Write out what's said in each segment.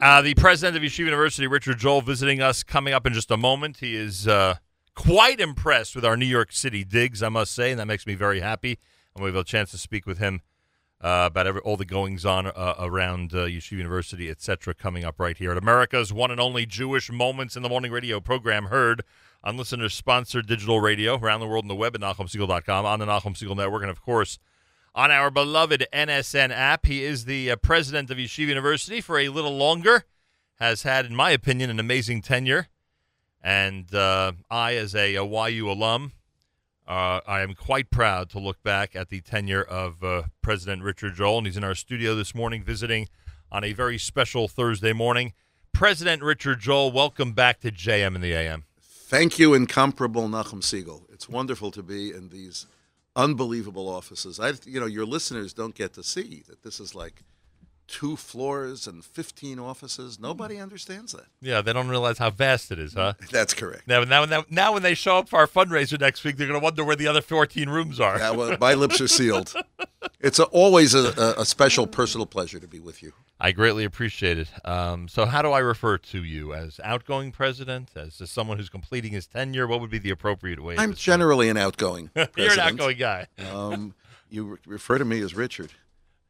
Uh, the president of Yeshiva University, Richard Joel, visiting us coming up in just a moment. He is uh, quite impressed with our New York City digs, I must say, and that makes me very happy. And we have a chance to speak with him uh, about every, all the goings on uh, around uh, Yeshiva University, etc., coming up right here at America's one and only Jewish Moments in the Morning radio program, heard on listener sponsored digital radio around the world on the web at NachumSegal.com, on the Nachum Segal Network, and of course, on our beloved NSN app. He is the uh, president of Yeshiva University for a little longer, has had, in my opinion, an amazing tenure. And uh, I, as a, a YU alum, uh, I am quite proud to look back at the tenure of uh, President Richard Joel. And he's in our studio this morning visiting on a very special Thursday morning. President Richard Joel, welcome back to JM in the AM. Thank you, incomparable Nachum Segal. It's wonderful to be in these unbelievable offices. I, you know, your listeners don't get to see that this is like two floors and 15 offices. Nobody understands that. Yeah, they don't realize how vast it is, huh? That's correct. Now, now, now, now when they show up for our fundraiser next week, they're going to wonder where the other 14 rooms are. Yeah, well, my lips are sealed. It's a, always a, a, special personal pleasure to be with you. I greatly appreciate it. Um, so, how do I refer to you as outgoing president, as, as someone who's completing his tenure? What would be the appropriate way? I'm generally an outgoing. President. You're an outgoing guy. um, you re- refer to me as Richard.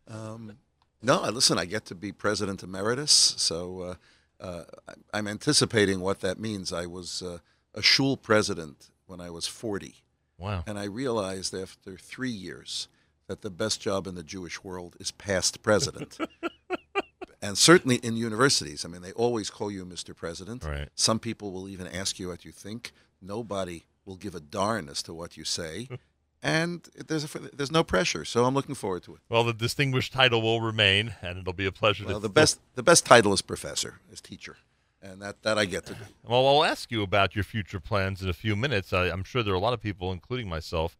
Um, no, listen, I get to be president emeritus, so uh, uh, I'm anticipating what that means. I was uh, a shul president when I was 40. Wow. And I realized after three years that the best job in the Jewish world is past president. and certainly in universities, I mean, they always call you Mr. President. Right. Some people will even ask you what you think. Nobody will give a darn as to what you say. and there's a, there's no pressure, so I'm looking forward to it. Well, the distinguished title will remain, and it'll be a pleasure. Well, to the best the best title is professor, is teacher, and that that I get to do. Well, I'll ask you about your future plans in a few minutes. I, am sure there are a lot of people, including myself,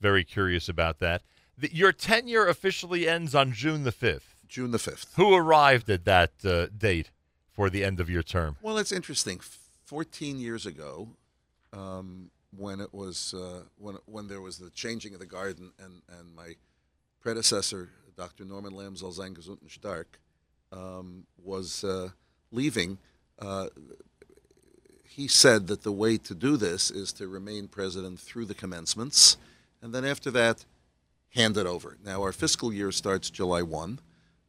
very curious about that. The, your tenure officially ends on June the fifth. June the fifth. Who arrived at that uh, date for the end of your term? Well, it's interesting. Fourteen years ago. Um, when it was uh, when when there was the changing of the garden and and my predecessor Dr. Norman gesund und stark um, was uh, leaving uh, he said that the way to do this is to remain president through the commencements and then after that hand it over now our fiscal year starts July 1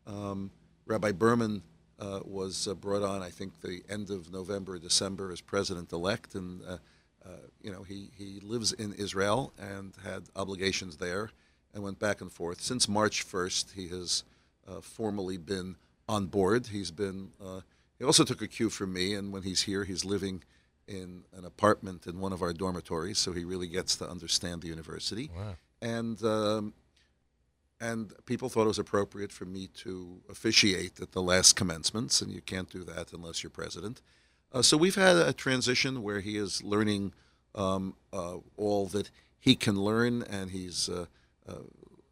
um, Rabbi Berman uh, was uh, brought on I think the end of November December as president elect and uh, you know, he, he lives in Israel and had obligations there and went back and forth. Since March 1st, he has uh, formally been on board. He's been, uh, he also took a cue from me, and when he's here, he's living in an apartment in one of our dormitories, so he really gets to understand the university. Wow. And, um, and people thought it was appropriate for me to officiate at the last commencements, and you can't do that unless you're president. Uh, so we've had a transition where he is learning um, uh, all that he can learn, and he's, uh, uh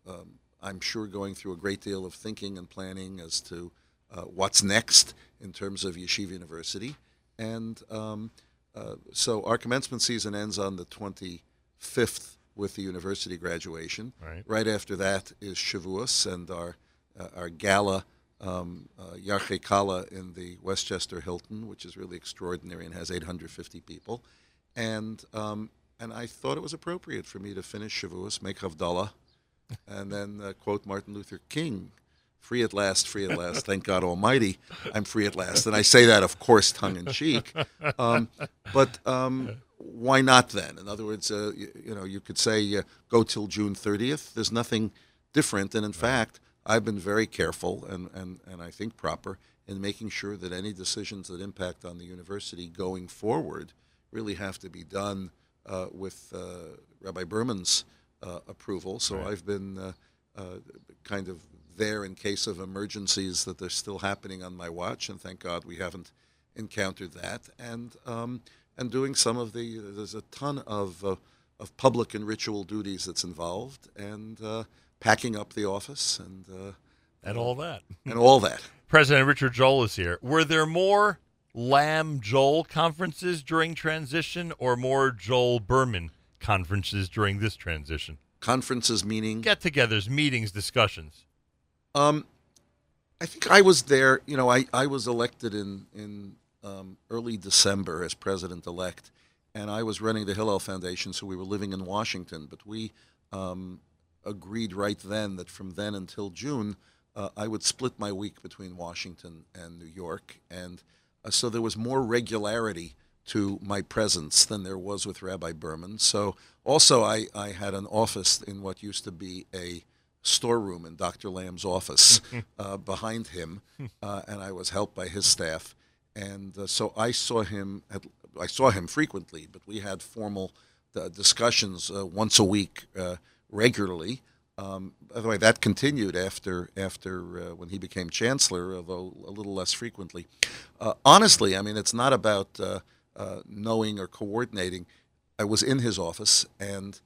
um, I'm sure, going through a great deal of thinking and planning as to uh, what's next in terms of Yeshiva University. And um, uh, so our commencement season ends on the 25th with the university graduation. Right, right after that is Shavuos and our our gala um, uh, Kala in the Westchester Hilton, which is really extraordinary and has 850 people. And, um, and I thought it was appropriate for me to finish Shavuos, make Havdalah, and then uh, quote Martin Luther King free at last, free at last. Thank God Almighty, I'm free at last. And I say that, of course, tongue in cheek. Um, but um, why not then? In other words, uh, you, you, know, you could say uh, go till June 30th. There's nothing different. And in fact, I've been very careful and, and, and I think proper in making sure that any decisions that impact on the university going forward really have to be done uh, with uh, Rabbi Berman's uh, approval. So right. I've been uh, uh, kind of there in case of emergencies that they're still happening on my watch, and thank God we haven't encountered that. And um, and doing some of the there's a ton of uh, of public and ritual duties that's involved, and packing up the office and uh, and all that and all that. President Richard Joel is here. Were there more Lamm Joel conferences during transition, or more Joel Berman conferences during this transition? Conferences meaning get-togethers, meetings, discussions. Um, I think I was there. You know, I, I was elected in in um, early December as president elect, and I was running the Hillel Foundation, so we were living in Washington. But we um, agreed right then that from then until June, uh, I would split my week between Washington and New York, and uh, so there was more regularity to my presence than there was with Rabbi Berman. So also, I, I had an office in what used to be a storeroom in Dr. Lamm's office uh, behind him, uh, and I was helped by his staff. And uh, so I saw him. At, I saw him frequently, but we had formal uh, discussions uh, once a week uh, regularly. Um, by the way, that continued after after when he became chancellor, although a little less frequently. honestly, I mean, it's not about knowing or coordinating. I was in his office, and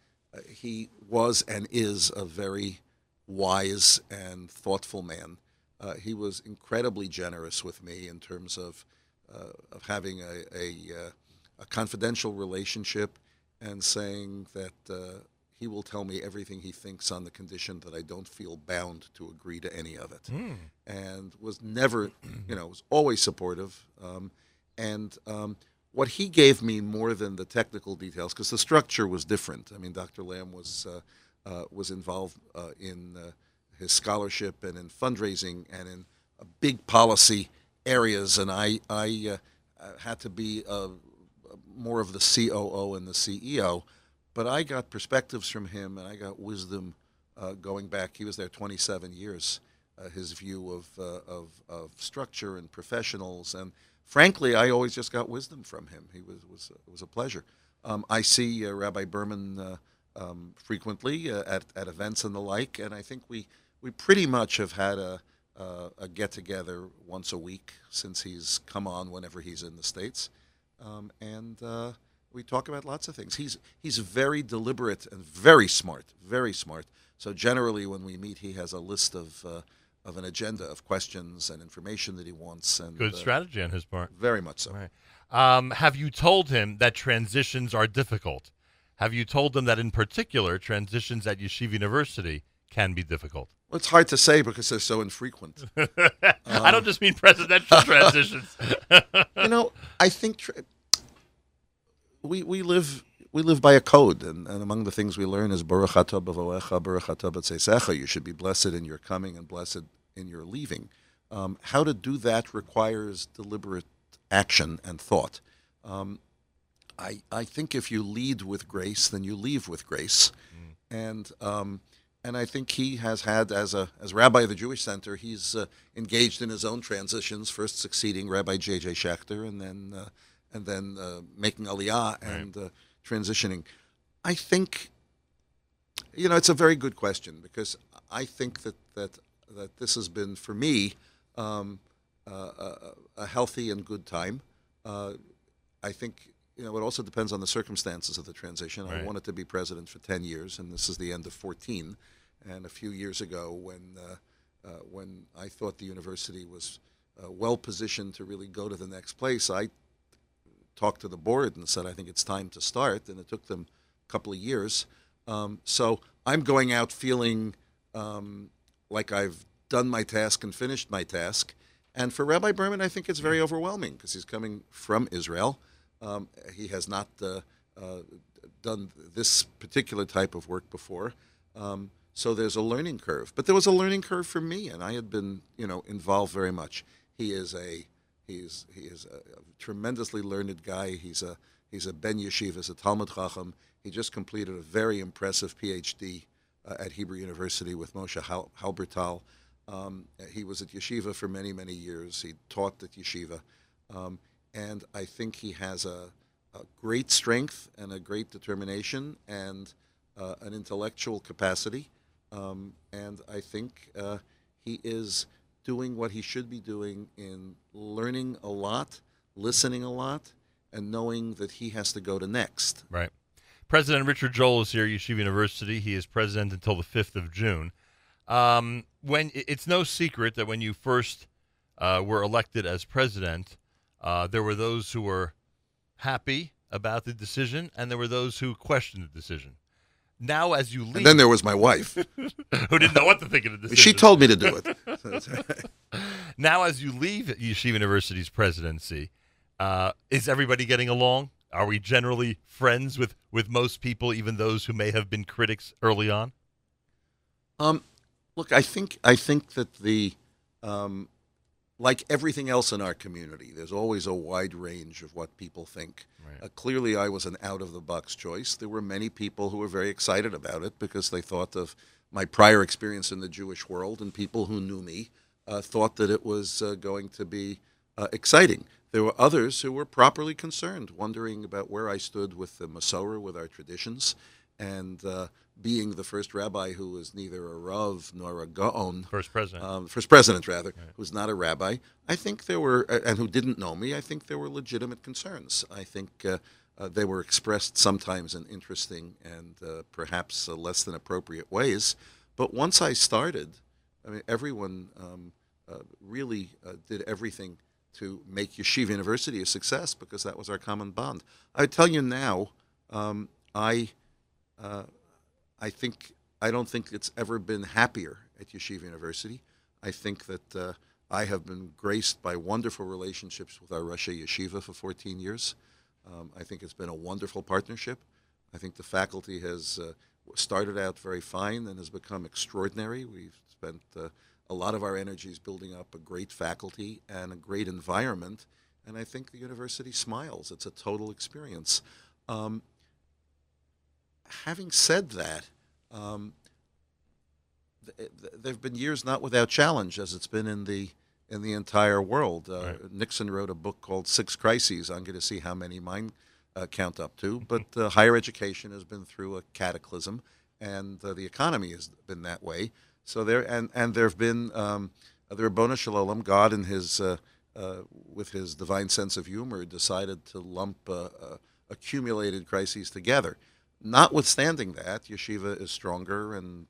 he was and is a very wise and thoughtful man. Uh, he was incredibly generous with me in terms of uh, of having a, a, uh, a, confidential relationship and saying that uh, he will tell me everything he thinks on the condition that I don't feel bound to agree to any of it. Mm. And was never, you know, was always supportive. Um, and um, what he gave me more than the technical details, because the structure was different. I mean, Dr. Lamm was uh, uh, was involved uh, in uh, his scholarship and in fundraising and in big policy areas, and I I had to be more of the COO and the CEO, but I got perspectives from him and I got wisdom going back. He was there 27 years. Uh, his view of, uh, of, of structure and professionals. And frankly, I always just got wisdom from him. He was was it was a pleasure. Um, I see uh, Rabbi Berman um, frequently uh, at, at events and the like. And I think we, we pretty much have had a, a, a get together once a week since he's come on whenever he's in the States. Um, and uh, we talk about lots of things. He's, he's very deliberate and very smart, very smart. So generally, when we meet, he has a list of, uh, of an agenda of questions and information that he wants. And Good uh, strategy on his part. Very much so. Right. Um, have you told him that transitions are difficult? Have you told them that in particular transitions at Yeshiva University can be difficult? Well, it's hard to say because they're so infrequent. I don't just mean presidential transitions. you know, I think tra- we we live we live by a code, and, and among the things we learn is Baruch atah b'voecha, Baruch atah. You should be blessed in your coming and blessed in your leaving. Um, how to do that requires deliberate action and thought. Um, I, I think if you lead with grace, then you leave with grace. Mm. And um, and I think he has had, as a as rabbi of the Jewish Center, he's uh, engaged in his own transitions. First succeeding Rabbi J. J. Schacter, and then uh, and then uh, making Aliyah and right. Uh, transitioning. I think, you know, it's a very good question because I think that that that this has been for me um, uh, a, a, healthy and good time. Uh, I think you know, it also depends on the circumstances of the transition. Right. I wanted to be president for 10 years, and this is the end of 14. And a few years ago, when, uh, uh, when I thought the university was uh, well positioned to really go to the next place, I talked to the board and said, I think it's time to start. And it took them a couple of years. Um, so I'm going out feeling um, like I've done my task and finished my task. And for Rabbi Berman, I think it's very overwhelming because he's coming from Israel. Um, he has not uh, uh, done this particular type of work before. Um, so there's a learning curve. But there was a learning curve for me, and I had been, you know, involved very much. He is a he's he is a, a tremendously learned guy. He's a he's a ben yeshiva, he's a Talmud Chacham. He just completed a very impressive PhD uh, at Hebrew University with Moshe Hal- Halbertal. Um, he was at yeshiva for many many years. He taught at yeshiva. Um, and I think he has a, a great strength and a great determination and uh, an intellectual capacity. Um, and I think uh, he is doing what he should be doing in learning a lot, listening a lot, and knowing that he has to go to next. Right. President Richard Joel is here at Yeshiva University. He is president until the 5th of June. Um, when It's no secret that when you first uh, were elected as president, uh, there were those who were happy about the decision, and there were those who questioned the decision. now as you leave, And then there was my wife. who didn't know what to think of the decision. she told me to do it. Now as you leave Yeshiva University's presidency, uh, is everybody getting along? Are we generally friends with with most people, even those who may have been critics early on? Um, look, I think I think that the um, like everything else in our community, there's always a wide range of what people think. Right. Uh, clearly, I was an out of the box choice. There were many people who were very excited about it because they thought of my prior experience in the Jewish world, and people who knew me uh, thought that it was uh, going to be uh, exciting. There were others who were properly concerned, wondering about where I stood with the Masorah, with our traditions, and uh, being the first rabbi who was neither a Rav nor a Gaon, First president. um, first president rather, who's not a rabbi. I think there were, uh, and who didn't know me. I think there were legitimate concerns. I think uh, they were expressed sometimes in interesting and uh, perhaps uh, less than appropriate ways. But once I started, I mean, everyone um, uh, really uh, did everything to make Yeshiva University a success because that was our common bond. I tell you now, um, I. Uh, I think I don't think it's ever been happier at Yeshiva University. I think that I have been graced by wonderful relationships with our Rosh Yeshiva for 14 years. Um, I think it's been a wonderful partnership. I think the faculty has uh, started out very fine and has become extraordinary. We've spent uh, a lot of our energies building up a great faculty and a great environment, and I think the university smiles. It's a total experience. Um, having said that, um, th- th- there have been years not without challenge, as it's been in the in the entire world. Uh, Right. Nixon wrote a book called Six Crises. I'm going to see how many mine uh, count up to. But uh, higher education has been through a cataclysm, and uh, the economy has been that way. So there, and and there have been um, the Ribbono Shel Olam, God in His uh, uh, with His divine sense of humor, decided to lump uh, uh, accumulated crises together. Notwithstanding that, yeshiva is stronger and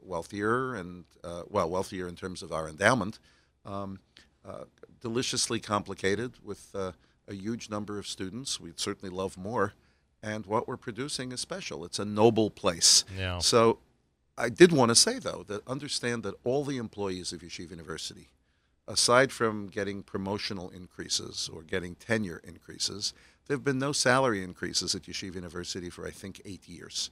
wealthier, and uh, well, wealthier in terms of our endowment. Um, uh, deliciously complicated with uh, a huge number of students. We'd certainly love more. And what we're producing is special. It's a noble place. Yeah. So I did want to say, though, that understand that all the employees of Yeshiva University, aside from getting promotional increases or getting tenure increases, there have been no salary increases at Yeshiva University for, I think, eight years.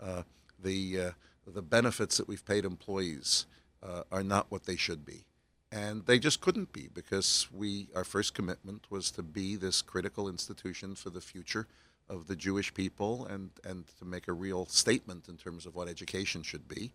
Uh, the, uh, the benefits that we've paid employees uh, are not what they should be. And they just couldn't be because we, our first commitment was to be this critical institution for the future of the Jewish people and, and to make a real statement in terms of what education should be.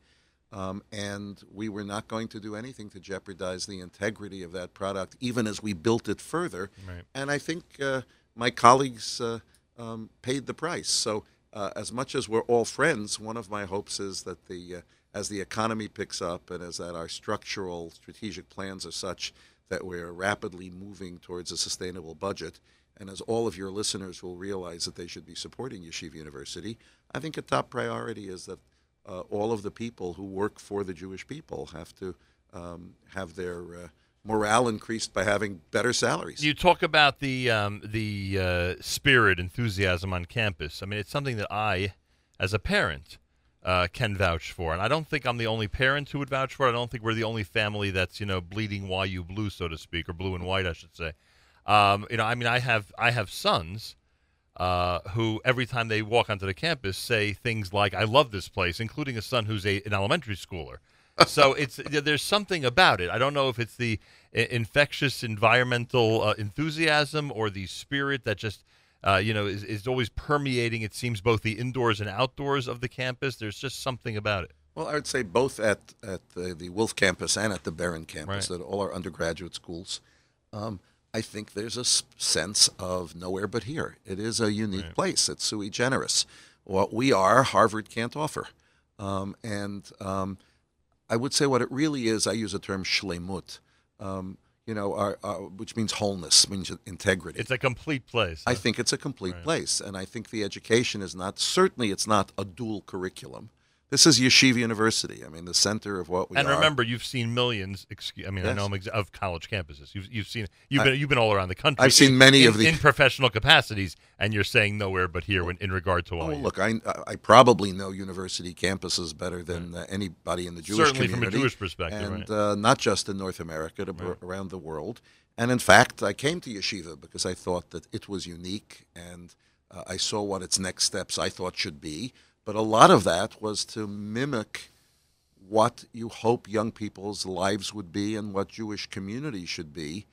Um, and we were not going to do anything to jeopardize the integrity of that product, even as we built it further. Right. And I think uh, my colleagues uh, um, paid the price. So, uh, as much as we're all friends, one of my hopes is that the uh, as the economy picks up and as that our structural strategic plans are such that we're rapidly moving towards a sustainable budget, and as all of your listeners will realize that they should be supporting Yeshiva University, I think a top priority is that uh, all of the people who work for the Jewish people have to um, have their uh, morale increased by having better salaries. You talk about the um, the uh, spirit, enthusiasm on campus. I mean, it's something that I, as a parent, uh, can vouch for, and I don't think I'm the only parent who would vouch for it. I don't think we're the only family that's you know bleeding YU blue, so to speak, or blue and white, I should say. Um, you know, I mean, I have I have sons uh, who every time they walk onto the campus say things like, "I love this place," including a son who's a, an elementary schooler. so it's there's something about it. I don't know if it's the infectious environmental uh, enthusiasm or the spirit that just uh, you know is, is always permeating. It seems both the indoors and outdoors of the campus. There's just something about it. Well, I would say both at, at the, the Wilf campus and at the Beren campus, Right. at all our undergraduate schools. Um, I think there's a sense of nowhere but here. It is a unique Right. place. It's sui generis. What we are, Harvard can't offer. Um, and um, I would say what it really is, I use the term shlemut, um, you know, our, our, which means wholeness, means integrity. It's a complete place. I think it's a complete Right. place, and I think the education is not certainly it's not a dual curriculum. This is Yeshiva University. I mean, the center of what we and are. remember, you've seen millions. Excuse, I mean, I Yes. know I'm ex- of college campuses. You've you've seen you've been you've been all around the country. I've seen many in- of the- in professional capacities, and you're saying nowhere but here when, in regard to Oh, look, I, I probably know university campuses better than uh, anybody in the Jewish community. Certainly from a. Jewish perspective, and right. uh, not just in North America, but around the world. And in fact, I came to yeshiva because I thought that it was unique, and uh, I saw what its next steps I thought should be. But a lot of that was to mimic what you hope young people's lives would be, and what Jewish community should be,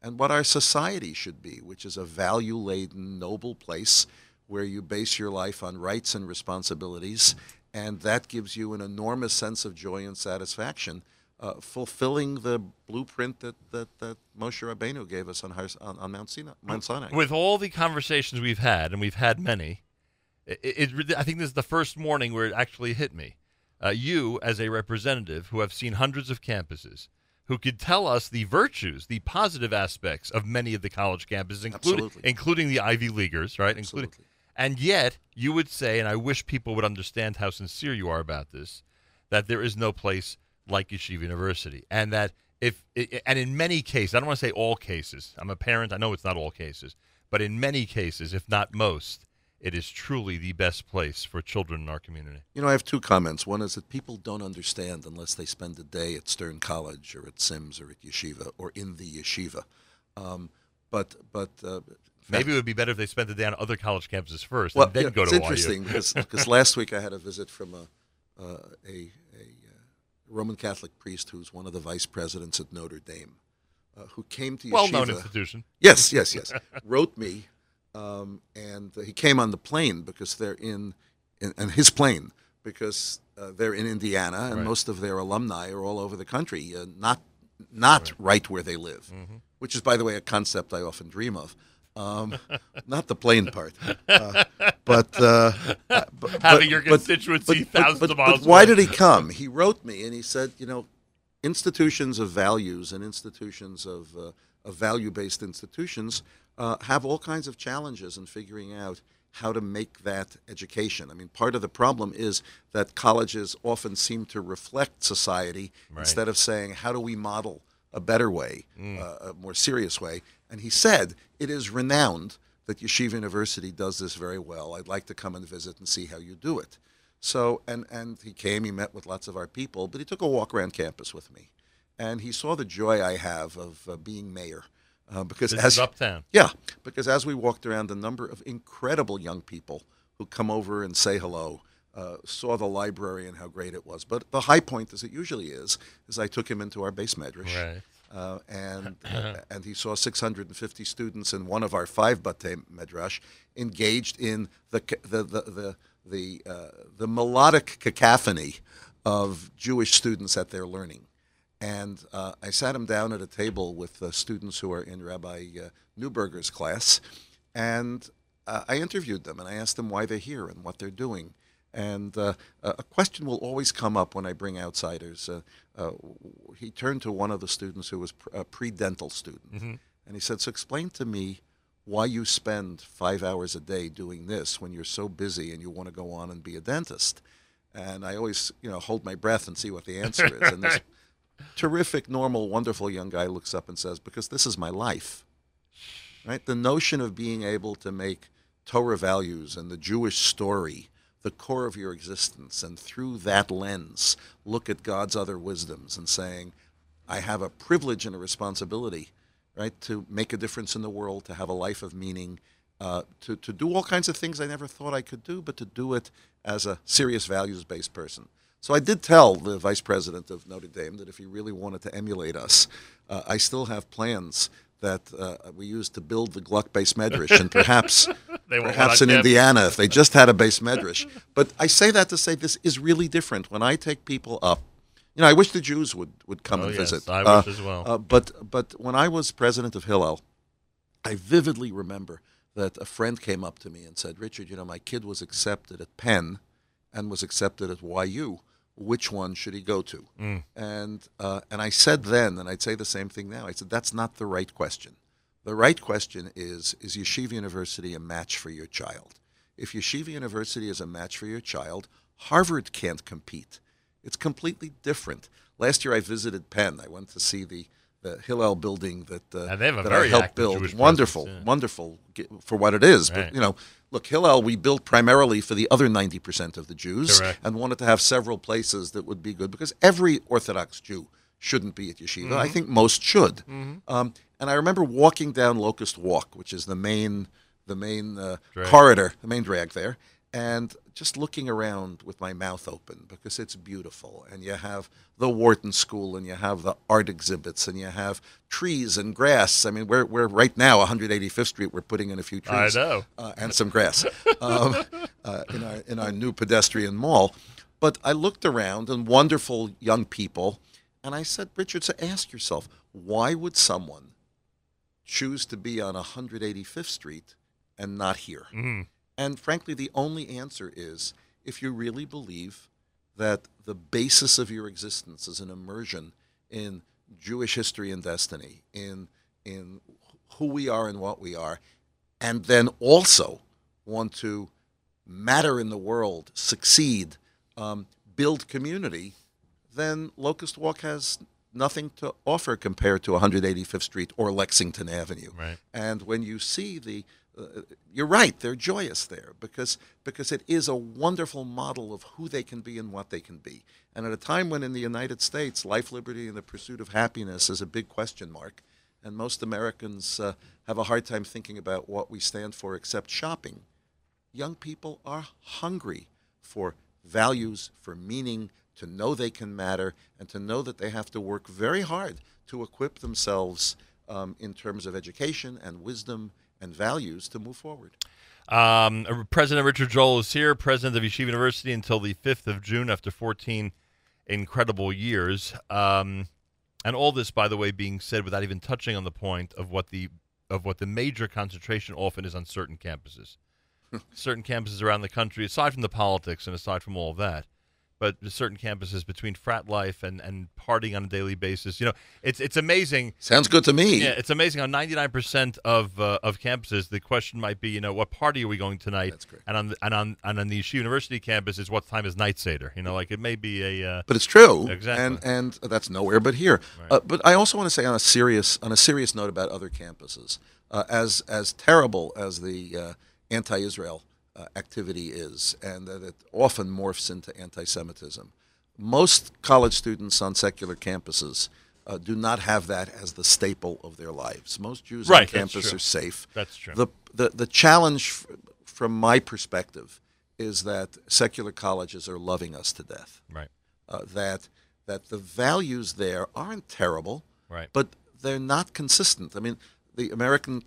and what our society should be, which is a value laden, noble place where you base your life on rights and responsibilities, and that gives you an enormous sense of joy and satisfaction, uh, fulfilling the blueprint that, that, that Moshe Rabbeinu gave us on, on, on Mount, Sinai, Mount Sinai. with all the conversations we've had, and we've had many, it, it, I think this is the first morning where it actually hit me. Uh, you, as a representative who have seen hundreds of campuses, who could tell us the virtues, the positive aspects of many of the college campuses, including Absolutely. including the Ivy Leaguers, right? Including, Absolutely. and yet you would say, and I wish people would understand how sincere you are about this, that there is no place like Yeshiva University, and that if and in many cases, I don't want to say all cases. I'm a parent. I know it's not all cases, but in many cases, if not most, it is truly the best place for children in our community. You know, I have two comments. One is that people don't understand unless they spend a day at Stern College or at Syms or at Yeshiva or in the Yeshiva. Um, but but uh, Maybe it would be better if they spent the day on other college campuses first well, and then yeah, go it's to interesting because because last week I had a visit from a uh, a, a uh, Roman Catholic priest who's one of the vice presidents at Notre Dame, uh, who came to YU. Well-known institution. Yes, yes, yes. Wrote me, um, and he came on the plane because they're in, in and his plane because uh, they're in Indiana, and Right. most of their alumni are all over the country, uh, not not right. where they live, Mm-hmm. which is, by the way, a concept I often dream of. Um, not the plane part, uh, but, uh, but Having your constituency but- thousands but- of miles But why away. did he come? He wrote me and he said, you know, institutions of values and institutions of, uh, of value-based institutions uh, have all kinds of challenges in figuring out how to make that education. I mean, part of the problem is that colleges often seem to reflect society Right. instead of saying, how do we model a better way, Mm. uh, a more serious way? And he said, it is renowned that Yeshiva University does this very well. I'd like to come and visit and see how you do it. So, and, and he came, he met with lots of our people, but he took a walk around campus with me. And he saw the joy I have of uh, being mayor. Uh, because This as uptown. yeah, because as we walked around, the number of incredible young people who come over and say hello, uh, saw the library and how great it was. But the high point, as it usually is, is I took him into our beis medrash, Right. uh, and and he saw 650 students in one of our five batei medrash engaged in the the the the the, uh, the melodic cacophony of Jewish students at their learning. And uh, I sat him down at a table with uh, students who are in Rabbi uh, Newberger's class, and uh, I interviewed them and I asked them why they're here and what they're doing. And uh, a question will always come up when I bring outsiders. Uh, uh, he turned to one of the students who was pr- a pre-dental student, and he said, "So explain to me why you spend five hours a day doing this when you're so busy and you want to go on and be a dentist." And I always, you know, hold my breath and see what the answer is. Terrific, normal, wonderful young guy looks up and says, Because this is my life. Right? The notion of being able to make Torah values and the Jewish story the core of your existence, and through that lens, look at God's other wisdoms and saying, I have a privilege and a responsibility, right, to make a difference in the world, to have a life of meaning, uh, to, to do all kinds of things I never thought I could do, but to do it as a serious values based person. So I did tell the vice president of Notre Dame that if he really wanted to emulate us, uh, I still have plans that uh, we use to build the Glueck beis medrash, and perhaps They perhaps in. Indiana if they just had a beis medrash. But I say that to say this is really different. When I take people up, you know, I wish the Jews would, would come Oh, and yes, visit. I Uh, wish as well. uh, but but when I was president of Hillel, I vividly remember that a friend came up to me and said, "Richard, you know, my kid was accepted at Penn, and was accepted at YU. Which one should he go to?" Mm. And uh, and I said then, and I'd say the same thing now. I said that's not the right question. The right question is: Is Yeshiva University a match for your child? If Yeshiva University is a match for your child, Harvard can't compete. It's completely different. Last year I visited Penn. I went to see the the Hillel building that uh, they have a that very I helped build. Jewish wonderful, presence, yeah. wonderful for what it is. Right. But you know, look, Hillel we built primarily for the other ninety percent of the Jews, Correct. and wanted to have several places that would be good because every Orthodox Jew shouldn't be at yeshiva. Mm-hmm. I think most should. Um, and I remember walking down Locust Walk, which is the main the main uh, corridor, the main drag there, and just looking around with my mouth open because it's beautiful. And you have the Wharton School, and you have the art exhibits, and you have trees and grass. I mean, we're, we're right now 185th Street. We're putting in a few I trees know. uh, and some grass um, uh, in our in our new pedestrian mall. But I looked around and wonderful young people, and I said, Richard, so ask yourself, why would someone choose to be on 185th Street and not here? Mhm. And frankly, the only answer is if you really believe that the basis of your existence is an immersion in Jewish history and destiny, in in who we are and what we are, and then also want to matter in the world, succeed, um, build community, then Locust Walk has nothing to offer compared to 185th Street or Lexington Avenue. Right. And when you see the, uh, you're right, they're joyous there because because it is a wonderful model of who they can be and what they can be. And at a time when in the United States, life, liberty, and the pursuit of happiness is a big question mark, and most Americans uh, have a hard time thinking about what we stand for except shopping. Young people are hungry for values, for meaning, to know they can matter, and to know that they have to work very hard to equip themselves um, in terms of education and wisdom and values to move forward. Um, uh, President Richard Joel is here, president of Yeshiva University until the 5th of June after 14 incredible years. Um, and all this, by the way, being said without even touching on the point of what the of what the major concentration often is on certain campuses. certain campuses around the country, aside from the politics and aside from all of that, but certain campuses between frat life and, and partying on a daily basis. You know, it's it's amazing Sounds good to me. yeah, it's amazing on 99% of uh, of campuses the question might be, you know, what party are we going tonight? That's correct. And on the, and on and on the Yeshiva University campus is what time is night seder? You know, like it may be a uh, But it's true, Exactly. and and that's nowhere but here. Right. Uh, but I also want to say on a serious on a serious note about other campuses, uh, as as terrible as the uh, anti-Israel uh, activity is, and that it often morphs into anti-Semitism. Most college students on secular campuses uh, do not have that as the staple of their lives. Most Jews Right, on campus are safe. That's true. The the the challenge f- from my perspective is that secular colleges are loving us to death right, uh, that that the values there aren't terrible, right, but they're not consistent. I mean, the American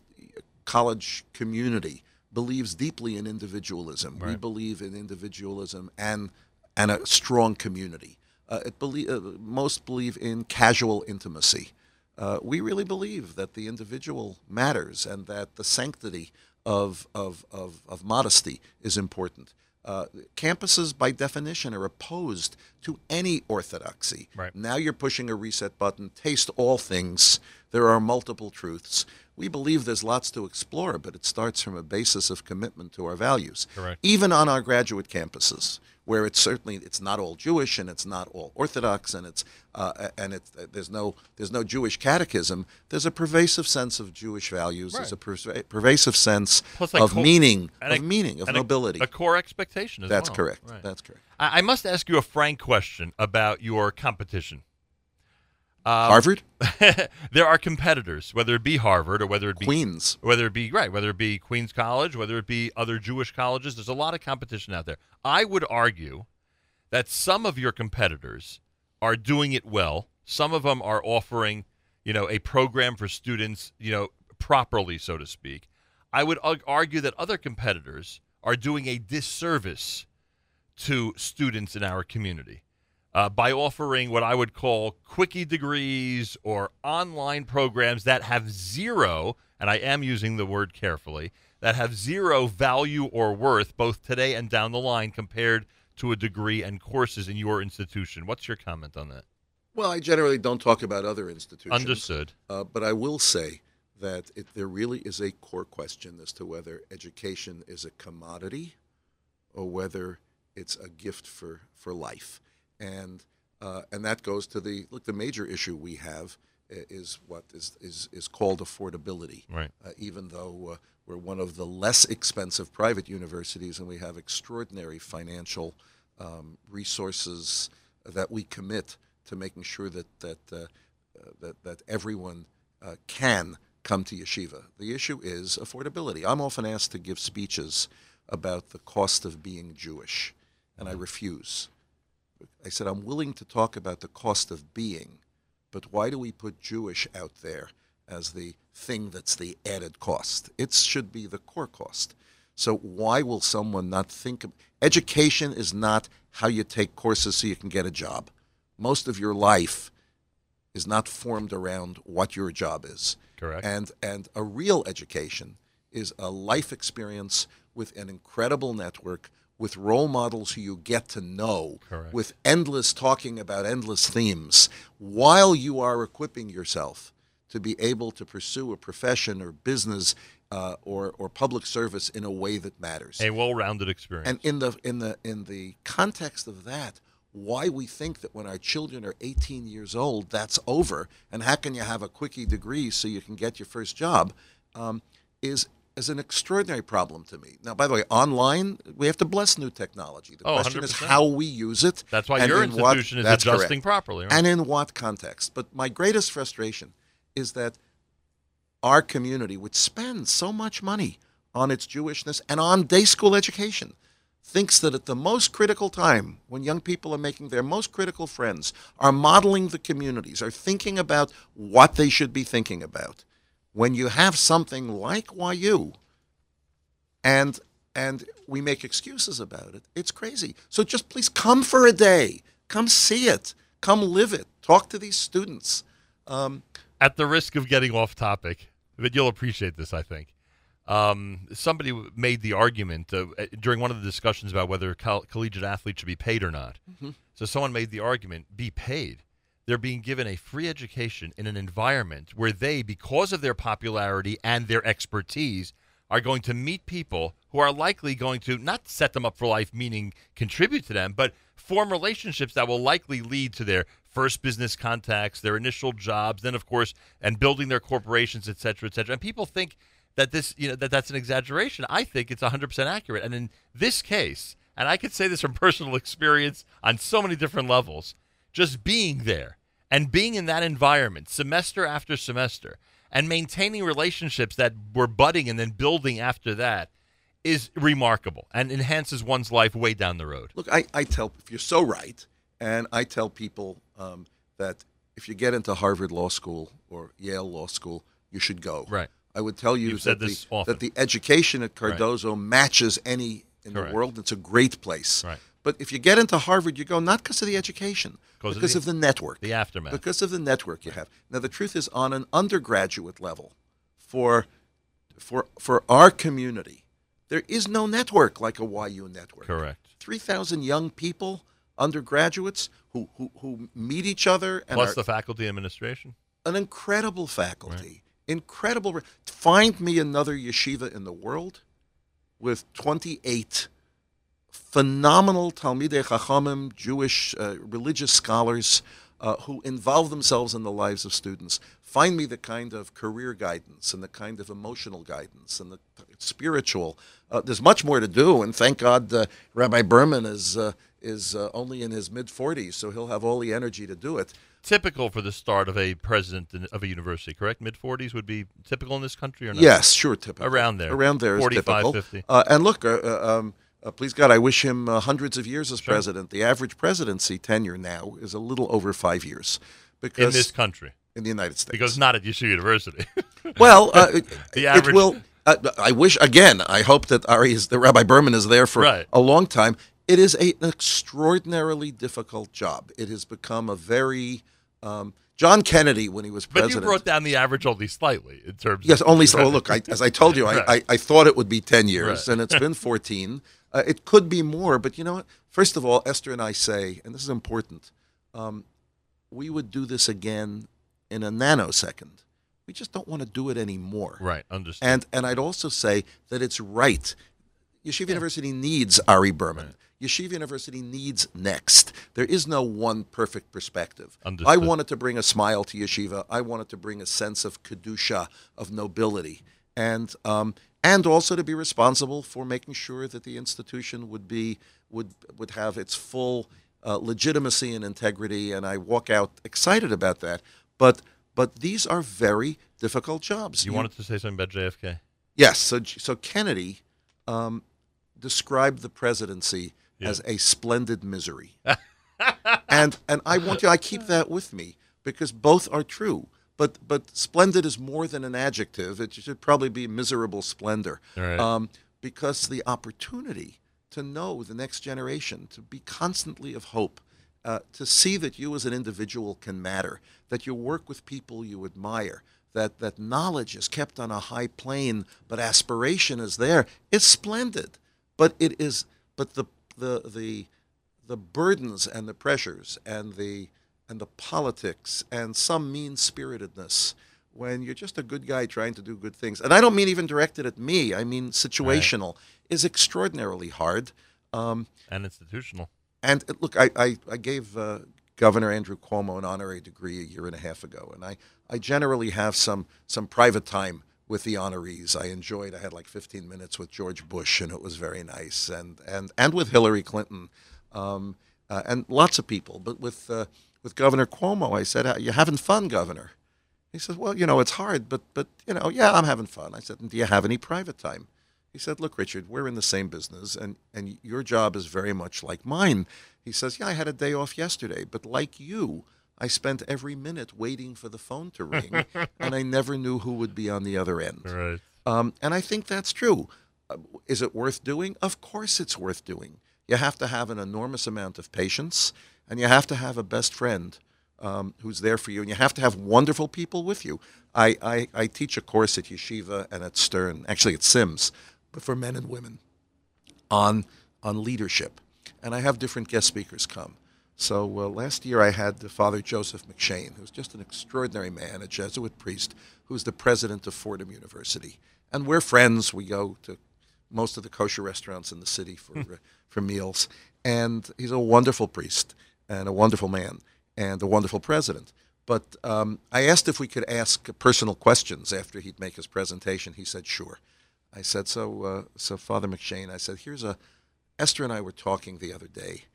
college community believes deeply in individualism. We believe in individualism and and a strong community. Uh, it belie- uh, most believe in casual intimacy. Uh, we really believe that the individual matters and that the sanctity of, of, of, of modesty is important. Uh, campuses, by definition, are opposed to any orthodoxy. Right. Now you're pushing a reset button. Taste all things. There are multiple truths. We believe there's lots to explore, but it starts from a basis of commitment to our values. Correct. Even on our graduate campuses, where it's certainly it's not all Jewish and it's not all Orthodox and it's uh, and it's there's no there's no Jewish catechism. There's a pervasive sense of Jewish values. Right. There's a perva- pervasive sense Plus, like, of meaning, of a- meaning, of and a- nobility. a, core expectation That's well. correct. Right. That's correct. I, I must ask you a frank question about your competition. Um, Harvard, there are competitors, whether it be Harvard or whether it be Queens. whether it be right, whether it be Queens College, whether it be other Jewish colleges. There's a lot of competition out there. I would argue that some of your competitors are doing it well. Some of them are offering, you know, a program for students, you know, properly, so to speak. I would argue that other competitors are doing a disservice to students in our community uh, by offering what I would call quickie degrees or online programs that have zero, and I am using the word carefully, that have zero value or worth both today and down the line compared to a degree and courses in your institution. What's your comment on that? Well, I generally don't talk about other institutions. Understood. Uh, but I will say that it, there really is a core question as to whether education is a commodity or whether it's a gift for for life, and uh, and that goes to the look. The major issue we have is what is is is called affordability. Right. Uh, even though uh, we're one of the less expensive private universities, and we have extraordinary financial um, resources that we commit to making sure that that uh, uh, that that everyone uh, can come to yeshiva. The issue is affordability. I'm often asked to give speeches about the cost of being Jewish, and I refuse. I said I'm willing to talk about the cost of being, but why do we put Jewish out there as the thing that's the added cost? It should be the core cost. So why will someone not think of education is not how you take courses so you can get a job. Most of your life is not formed around what your job is. Correct. And and a real education is a life experience with an incredible network with role models who you get to know Correct. with endless talking about endless themes while you are equipping yourself to be able to pursue a profession or business uh, or or public service in a way that matters. a well-rounded experience. And in the in the in the context of that, why we think that when our children are 18 years old, that's over, and how can you have a quickie degree so you can get your first job, um, is is an extraordinary problem to me. Now, by the way, online we have to bless new technology. The Oh, question is 100%. how we use it. That's why your in institution is that's adjusting correct. properly. Right? And in what context? But my greatest frustration is that our community, which spends so much money on its Jewishness and on day school education, thinks that at the most critical time, when young people are making their most critical friends, are modeling the communities, are thinking about what they should be thinking about. When you have something like YU, and and we make excuses about it, it's crazy. So just please come for a day, come see it, come live it, talk to these students. Um, At the risk of getting off topic, but you'll appreciate this, I think. Um, somebody made the argument uh, uh, during one of the discussions about whether col- collegiate athletes should be paid or not. So someone made the argument: be paid. They're being given a free education in an environment where they, because of their popularity and their expertise, are going to meet people who are likely going to not set them up for life, meaning contribute to them, but form relationships that will likely lead to their first business contacts, their initial jobs, then of course, and building their corporations, et cetera, et cetera. And people think that this, you know, that that's an exaggeration. I think it's 100% accurate. And in this case, and I could say this from personal experience on so many different levels, just being there and being in that environment semester after semester and maintaining relationships that were budding and then building after that is remarkable and enhances one's life way down the road. Look, I, I tell if you're so right, and I tell people um, that if you get into Harvard Law School or Yale Law School, you should go. Right. I would tell you that, the, that the education at Right. Cardozo matches any in Correct. the world. It's a great place. Right. But if you get into Harvard, you go not because of the education, 'Cause of because the- of the network. The aftermath. Because of the network you have. Now the truth is on an undergraduate level for for for our community, there is no network like a YU network. Correct. 3,000 young people, undergraduates who, who, who meet each other and Plus are the faculty administration. an incredible faculty. Incredible. Find me another yeshiva in the world with 28 phenomenal Talmidei Chachamim, Jewish uh, religious scholars uh, who involve themselves in the lives of students. Find me the kind of career guidance and the kind of emotional guidance and the spiritual. Uh, there's much more to do, and thank God uh, Rabbi Berman is uh, is uh, only in his mid 40s, so he'll have all the energy to do it. Typical for the start of a president of a university, correct? Mid 40s would be typical in this country or not? Yes, sure, typical. Around there. Around there is 45, typical. 50. Uh, and look, um, uh, please God, I wish him uh, hundreds of years as president. The average presidency tenure now is a little over five years. Because In this country. in the United States. Because not at Yeshiva University. well, uh, it, The it will. Uh, I wish again. I hope that Ari is the Rabbi Berman is there for Right. a long time. It is a, an extraordinarily difficult job. It has become a very um, John Kennedy when he was president, but you brought down the average only slightly in terms Yes, of. only so. Look, I, as I told you, I, Right. I, I thought it would be 10 years, Right. and it's been 14. Uh, it could be more, but you know what? First of all, Esther and I say, and this is important, um, we would do this again in a nanosecond. We just don't want to do it anymore. Right, understood. And, and I'd also say that it's right. Yeshiva University needs Ari Berman. Yeshiva University needs next. There is no one perfect perspective. I wanted to bring a smile to Yeshiva. I wanted to bring a sense of kedusha, of nobility, and um, and also to be responsible for making sure that the institution would be would would have its full uh, legitimacy and integrity. And I walk out excited about that. But but these are very difficult jobs. You wanted to say something about JFK? Yes. So so Kennedy um, described the presidency as a splendid misery, and and I want you. I keep that with me because both are true. But but splendid is more than an adjective. It should probably be miserable splendor, Right. um, because the opportunity to know the next generation, to be constantly of hope, uh, to see that you as an individual can matter, that you work with people you admire, that, that knowledge is kept on a high plane, but aspiration is there. It's splendid, but it is, but the the the the burdens and the pressures and the and the politics and some mean spiritedness when you're just a good guy trying to do good things and i don't mean even directed at me i mean situational is extraordinarily hard um, And institutional. and uh, look, I, I, I gave uh, Governor Andrew Cuomo an honorary degree a year and a half ago, and I, I generally have some some private time with the honorees. I enjoyed. I had like 15 minutes with George Bush, and it was very nice, and and and with Hillary Clinton, um, uh, and lots of people. But with uh, with Governor Cuomo, I said, "You having fun, Governor?" He says, "Well, you know, it's hard, but but you know, yeah, I'm having fun." I said, "Do you have any private time?" He said, "Look, Richard, we're in the same business, and and your job is very much like mine." He says, "Yeah, I had a day off yesterday, but like you, I spent every minute waiting for the phone to ring, and I never knew who would be on the other end." Right. Um, and I think that's true. Uh, Is it worth doing? Of course, it's worth doing. You have to have an enormous amount of patience, and you have to have a best friend um, who's there for you, and you have to have wonderful people with you. I, I, I teach a course at Yeshiva and at Stern, actually at Syms, but for men and women on on leadership, and I have different guest speakers come. So uh, last year I had the Father Joseph McShane, who's just an extraordinary man, a Jesuit priest, who's the president of Fordham University, and we're friends. We go to most of the kosher restaurants in the city for uh, for meals, and he's a wonderful priest and a wonderful man and a wonderful president. But um, I asked if we could ask personal questions after he'd make his presentation. He said, "Sure." I said, "So, uh, so Father McShane," I said, "Here's a." Esther and I were talking the other day,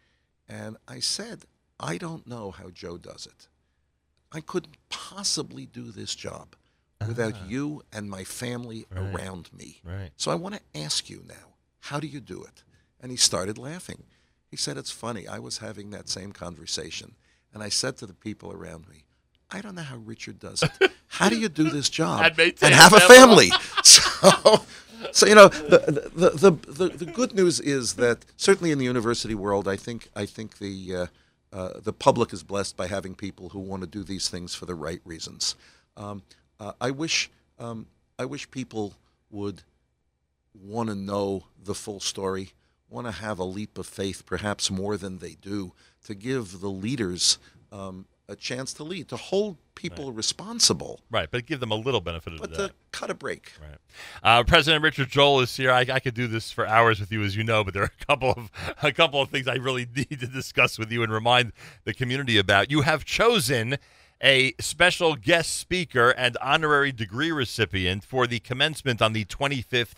and I said, "I don't know how Joe does it. I couldn't possibly do this job without you and my family Right. around me. Right. So I want to ask you now, how do you do it?" And he started laughing. He said, "It's funny. I was having that same conversation, and I said to the people around me." I don't know how Richard does it. How do you do this job And have a family. So, so you know, the, the, the, the, the good news is that certainly in the university world, I think I think the uh, uh, the public is blessed by having people who want to do these things for the right reasons. Um, uh, I wish um, I wish people would want to know the full story, want to have a leap of faith, perhaps more than they do, to give the leaders um, a chance to lead, to hold people responsible, Right. But give them a little benefit of but the to doubt. cut a break. Right. Uh, President Richard Joel is here. I, I could do this for hours with you, as you know, but there are a couple of a couple of things I really need to discuss with you and remind the community about. You have chosen a special guest speaker and honorary degree recipient for the commencement on the 25th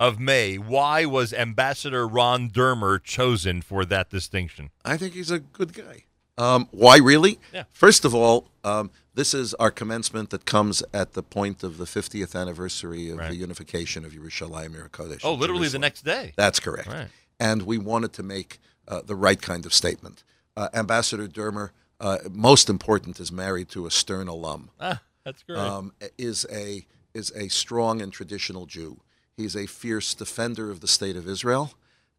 of May. Why was Ambassador Ron Dermer chosen for that distinction? I think he's a good guy. Um, why really? Yeah. First of all, um, this is our commencement that comes at the point of the 50th anniversary of Right. the unification of Yerushalayim Kodesh. Oh, literally the next day. That's correct. Right. And we wanted to make uh, the right kind of statement. Uh, Ambassador Dermer, uh, most important, is married to a Stern alum. Ah, that's great. Um, is a is a strong and traditional Jew. He's a fierce defender of the state of Israel,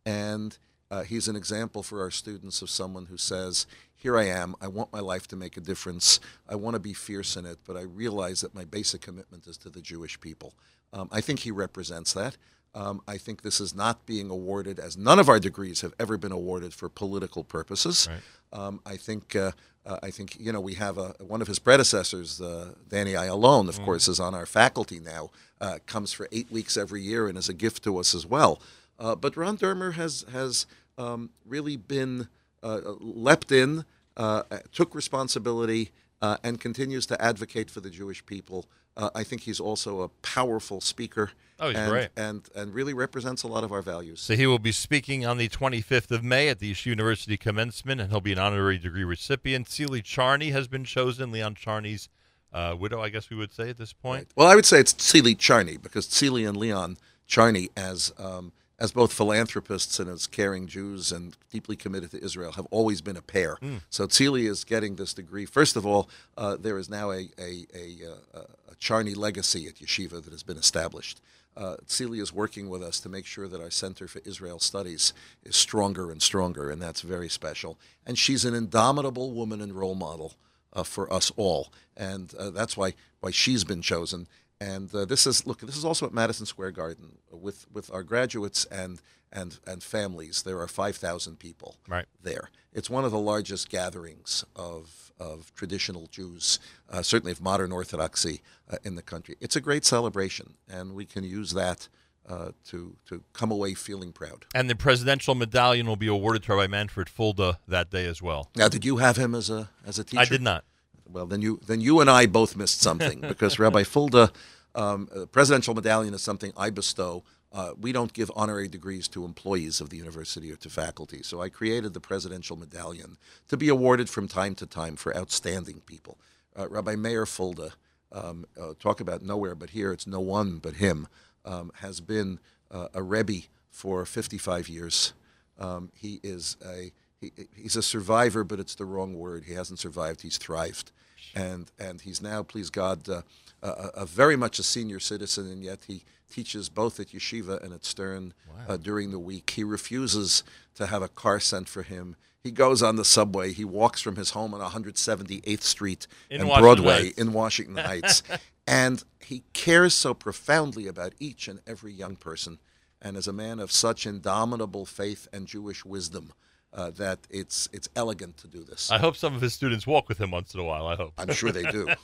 and uh, he's an example for our students of someone who says, "Here I am. I want my life to make a difference. I want to be fierce in it, but I realize that my basic commitment is to the Jewish people." Um, I think he represents that. Um, I think this is not being awarded, as none of our degrees have ever been awarded for political purposes. Um, I think uh, uh, I think you know we have a one of his predecessors, uh, Danny Ayalon, of course, is on our faculty now. Uh, comes for eight weeks every year and is a gift to us as well. Uh, but Ron Dermer has has um, really been uh, leapt in, uh, took responsibility, uh, and continues to advocate for the Jewish people. Uh, I think he's also a powerful speaker. Oh, he's and, great. and and really represents a lot of our values. So he will be speaking on the 25th of May at the Yeshiva University commencement, and he'll be an honorary degree recipient. Tzili Charney has been chosen, Leon Charney's uh, widow, I guess we would say at this point. Well, I would say it's Tzili Charney because Tzili and Leon Charney, as um, as both philanthropists and as caring Jews and deeply committed to Israel, have always been a pair. So Tzili is getting this degree. First of all, uh, there is now a a, a, uh, a Charney legacy at Yeshiva that has been established. Uh, Tzili is working with us to make sure that our Center for Israel Studies is stronger and stronger, and that's very special. And she's an indomitable woman and role model uh, for us all, and uh, that's why why she's been chosen. And uh, this is look, this is also at Madison Square Garden with with our graduates and and and families. There are five thousand people Right. there. It's one of the largest gatherings of of traditional Jews, uh, certainly of modern Orthodoxy uh, in the country. It's a great celebration, and we can use that uh, to to come away feeling proud. And the presidential medallion will be awarded to Rabbi Manfred Fulda that day as well. Now, did you have him as a as a teacher? I did not. Well, then you then you and I both missed something because Rabbi Fulda, um, uh, presidential medallion is something I bestow. Uh, we don't give honorary degrees to employees of the university or to faculty. So I created the presidential medallion to be awarded from time to time for outstanding people. Uh, Rabbi Meir Fulda, um, uh, talk about nowhere but here, it's no one but him, um, has been uh, a Rebbe for 55 years. Um, he is a he, he's a survivor, but it's the wrong word. He hasn't survived; he's thrived, and and he's now, please God, uh, a, a very much a senior citizen, and yet he teaches both at yeshiva and at Stern uh, during the week. He refuses to have a car sent for him. He goes on the subway. He walks from his home on 178th Street In and Washington Broadway Heights. in Washington Heights, and he cares so profoundly about each and every young person, and as a man of such indomitable faith and Jewish wisdom uh, that it's it's elegant to do this. I hope some of his students walk with him once in a while. I hope. I'm sure they do.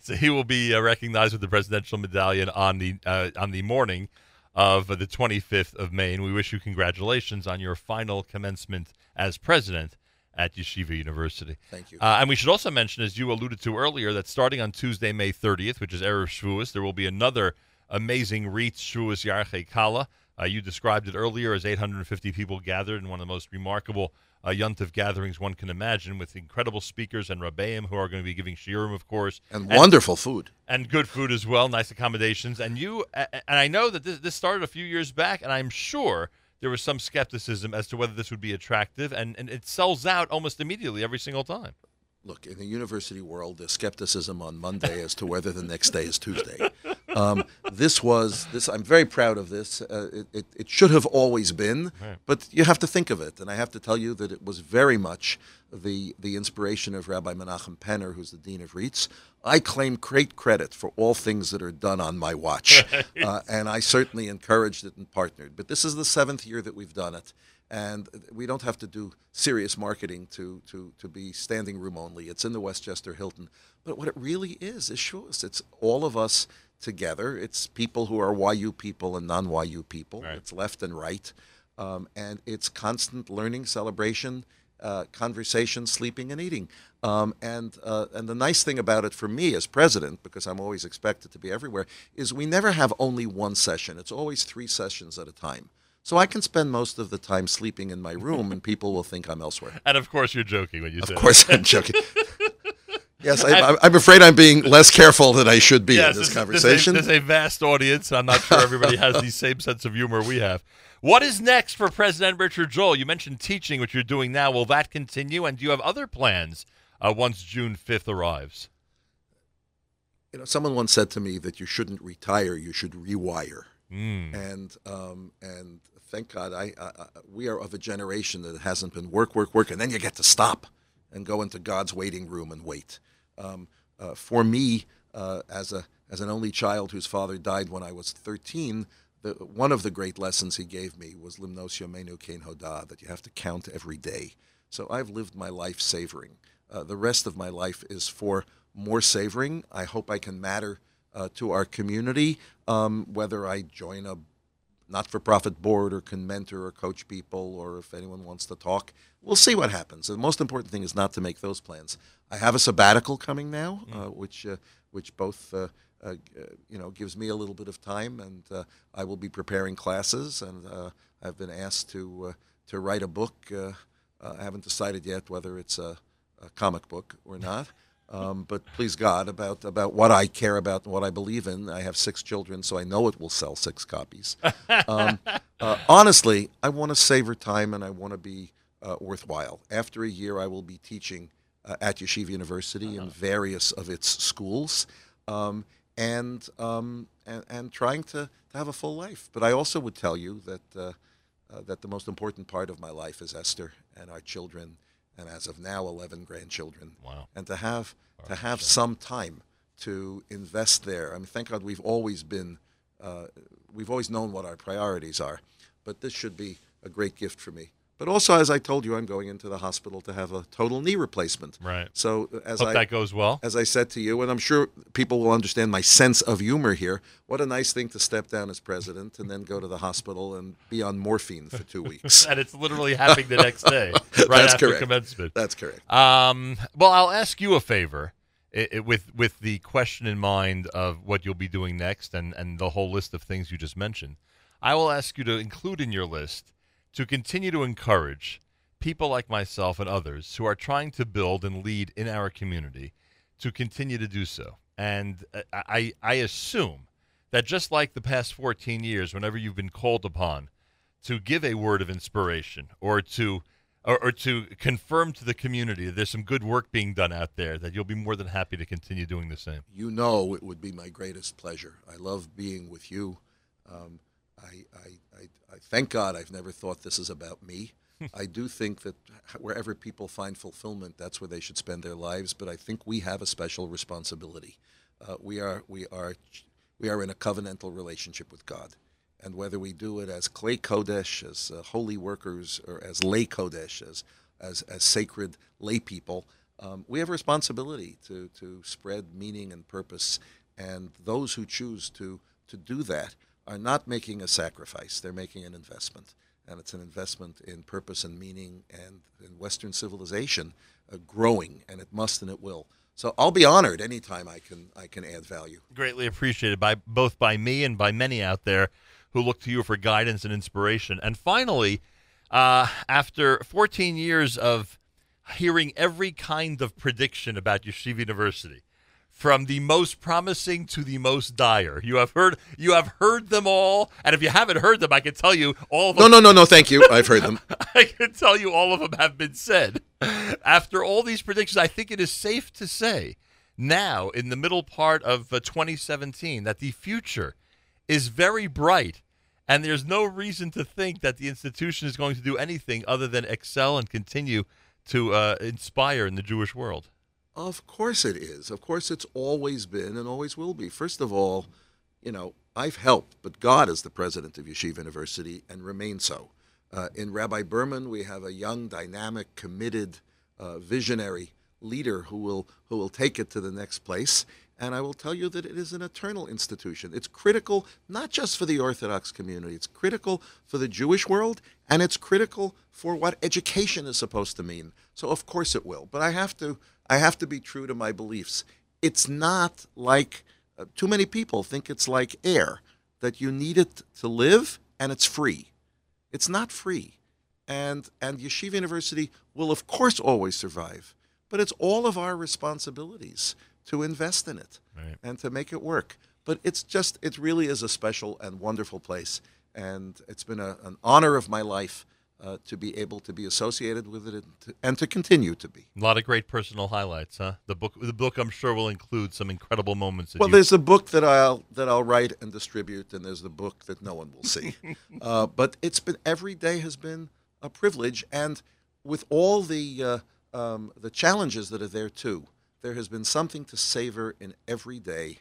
So he will be uh, recognized with the presidential medallion on the uh, on the morning of the 25th of May, and we wish you congratulations on your final commencement as president at Yeshiva University. Thank you. Uh, and we should also mention, as you alluded to earlier, that starting on Tuesday, May 30th, which is Erev Shavuos, there will be another amazing RIETS Shavuos Yarchei Kala. Uh, you described it earlier as 850 people gathered in one of the most remarkable uh, Yontif gatherings one can imagine, with incredible speakers and rabbeim who are going to be giving shiurim, of course, and wonderful food. and good food as well, nice accommodations. And you, and I know that this, this started a few years back, and I'm sure there was some skepticism as to whether this would be attractive, and, and it sells out almost immediately every single time. Look, in the university world, there's skepticism on Monday as to whether the next day is Tuesday. Um, this was this. I'm very proud of this. Uh, it, it, it should have always been, but you have to think of it. And I have to tell you that it was very much the the inspiration of Rabbi Menachem Penner, who's the dean of RIETS. I claim great credit for all things that are done on my watch, uh, and I certainly encouraged it and partnered. But this is the seventh year that we've done it and we don't have to do serious marketing to, to, to be standing room only. It's in the Westchester Hilton. But what it really is is Shavuos. It's all of us together. It's people who are YU people and non-YU people. Right. It's left and right, um, and it's constant learning, celebration, uh, conversation, sleeping, and eating. Um, and uh, and the nice thing about it for me as president, because I'm always expected to be everywhere, is we never have only one session. It's always three sessions at a time. So I can spend most of the time sleeping in my room, and people will think I'm elsewhere. And of course, you're joking when you say Of course, I'm joking. yes, I, I'm afraid I'm being less careful than I should be Yes, in this conversation. There's a, there's a vast audience. I'm not sure everybody has the same sense of humor we have. What is next for President Richard Joel? You mentioned teaching, which you're doing now. Will that continue? And do you have other plans uh, once June 5th arrives? you know, someone once said to me that you shouldn't retire; you should rewire. Mm. and um, and thank God I, I, I we are of a generation that hasn't been work work work and then you get to stop and go into God's waiting room and wait. Um, uh, for me, uh, as a as an only child whose father died when I was 13, the, one of the great lessons he gave me was limnos yomenu kein hoda that you have to count every day. So I've lived my life savoring. Uh, the rest of my life is for more savoring. I hope I can matter uh, to our community, um, whether I join a not-for-profit board or can mentor or coach people, or if anyone wants to talk, we'll see what happens. The most important thing is not to make those plans. I have a sabbatical coming now, uh, which uh, which both. Uh, uh, you know, gives me a little bit of time, and uh, I will be preparing classes, and uh, I've been asked to uh, to write a book. Uh, uh, I haven't decided yet whether it's a, a comic book or not. Um, but please God, about about what I care about and what I believe in. I have six children, so I know it will sell six copies. Um, uh, honestly, I want to savor time and I want to be uh, worthwhile. After a year, I will be teaching uh, at Yeshiva University in various of its schools, um, and, um, and and trying to, to have a full life. But I also would tell you that uh, uh, that the most important part of my life is Esther and our children, and as of now, eleven grandchildren. Wow. And to have to have some time to invest there. I mean, thank God we've always been, uh, we've always known what our priorities are, but this should be a great gift for me. But also, as I told you, I'm going into the hospital to have a total knee replacement. Right. So as Hope I that goes well. as I said to you, and I'm sure people will understand my sense of humor here. What a nice thing to step down as president and then go to the hospital and be on morphine for two weeks. And it's literally happening the next day, right That's after correct. commencement. That's correct. Um, well, I'll ask you a favor i i with with the question in mind of what you'll be doing next and, and the whole list of things you just mentioned. I will ask you to include in your list to continue to encourage people like myself and others who are trying to build and lead in our community to continue to do so. And uh, I, I assume that just like the past 14 years, whenever you've been called upon to give a word of inspiration or to or, or to confirm to the community that there's some good work being done out there, that you'll be more than happy to continue doing the same. You know it would be my greatest pleasure. I love being with you. Um, I, I, I, I thank God I've never thought this is about me. I do think that wherever people find fulfillment, that's where they should spend their lives. But I think we have a special responsibility. Uh, we are we are we are in a covenantal relationship with God, and whether we do it as klei kodesh, as uh, holy workers, or as lay kodesh, as as, as sacred lay people, um, we have a responsibility to to spread meaning and purpose. And those who choose to to do that are not making a sacrifice; they're making an investment and it's an investment in purpose and meaning and in Western civilization uh, growing, and it must and it will. So I'll be honored anytime I can I can add value. Greatly appreciated by both by me and by many out there who look to you for guidance and inspiration. And finally, uh, after 14 years of hearing every kind of prediction about Yeshiva University, from the most promising to the most dire. You have heard you have heard them all, and if you haven't heard them, I can tell you all of them. No, no, no, no. Thank you. I've heard them. I can tell you all of them have been said. After all these predictions, I think it is safe to say now, in the middle part of uh, 2017, that the future is very bright, and there's no reason to think that the institution is going to do anything other than excel and continue to uh, inspire in the Jewish world. Of course it is. Of course it's always been and always will be. First of all, you know, I've helped, but God is the president of Yeshiva University and remains so. Uh, in Rabbi Berman, we have a young, dynamic, committed, uh, visionary leader who will who will take it to the next place. And I will tell you that it is an eternal institution. It's critical not just for the Orthodox community, it's critical for the Jewish world, and it's critical for what education is supposed to mean. So of course it will. But I have to I have to be true to my beliefs. It's not like uh, too many people think it's like air that you need it to live and it's free. It's not free. And and Yeshiva University will of course always survive, but it's all of our responsibilities to invest in it Right. and to make it work. But it's just it really is a special and wonderful place and it's been a, an honor of my life uh, to be able to be associated with it and to, and to continue to be. A lot of great personal highlights, huh? The book, the book, I'm sure will include some incredible moments. Well, you- there's the book that I'll that I'll write and distribute, and there's the book that no one will see. uh, but it's been every day has been a privilege, and with all the uh, um, the challenges that are there too, there has been something to savor in every day,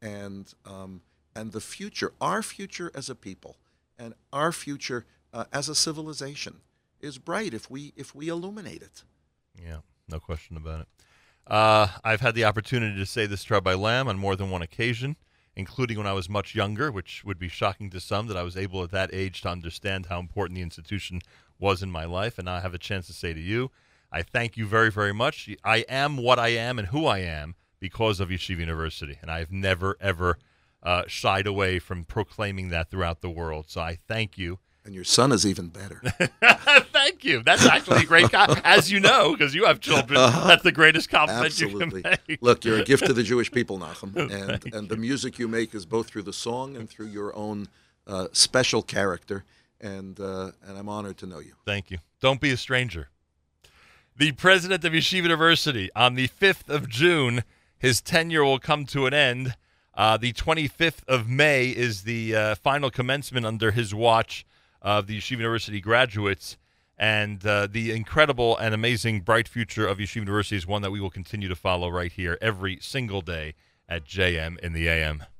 and um, and the future, our future as a people, and our future uh, as a civilization is bright if we if we illuminate it. Yeah, no question about it. Uh, I've had the opportunity to say this to Rabbi Lamm on more than one occasion, including when I was much younger, which would be shocking to some that I was able at that age to understand how important the institution was in my life. And I have a chance to say to you, I thank you very, very much. I am what I am and who I am because of Yeshiva University. And I've never, ever uh, shied away from proclaiming that throughout the world. So I thank you. And your son is even better. thank you. That's actually a great, co- as you know, because you have children. Uh-huh. That's the greatest compliment Absolutely. you can make. Look, you're a gift to the Jewish people, Nachum, and and the music you make is both through the song and through your own uh, special character. And uh, and I'm honored to know you. Thank you. Don't be a stranger. The president of Yeshiva University on the 5th of June, his tenure will come to an end. Uh, the 25th of May is the uh, final commencement under his watch of the Yeshiva University graduates. And uh, the incredible and amazing bright future of Yeshiva University is one that we will continue to follow right here every single day at JM in the AM.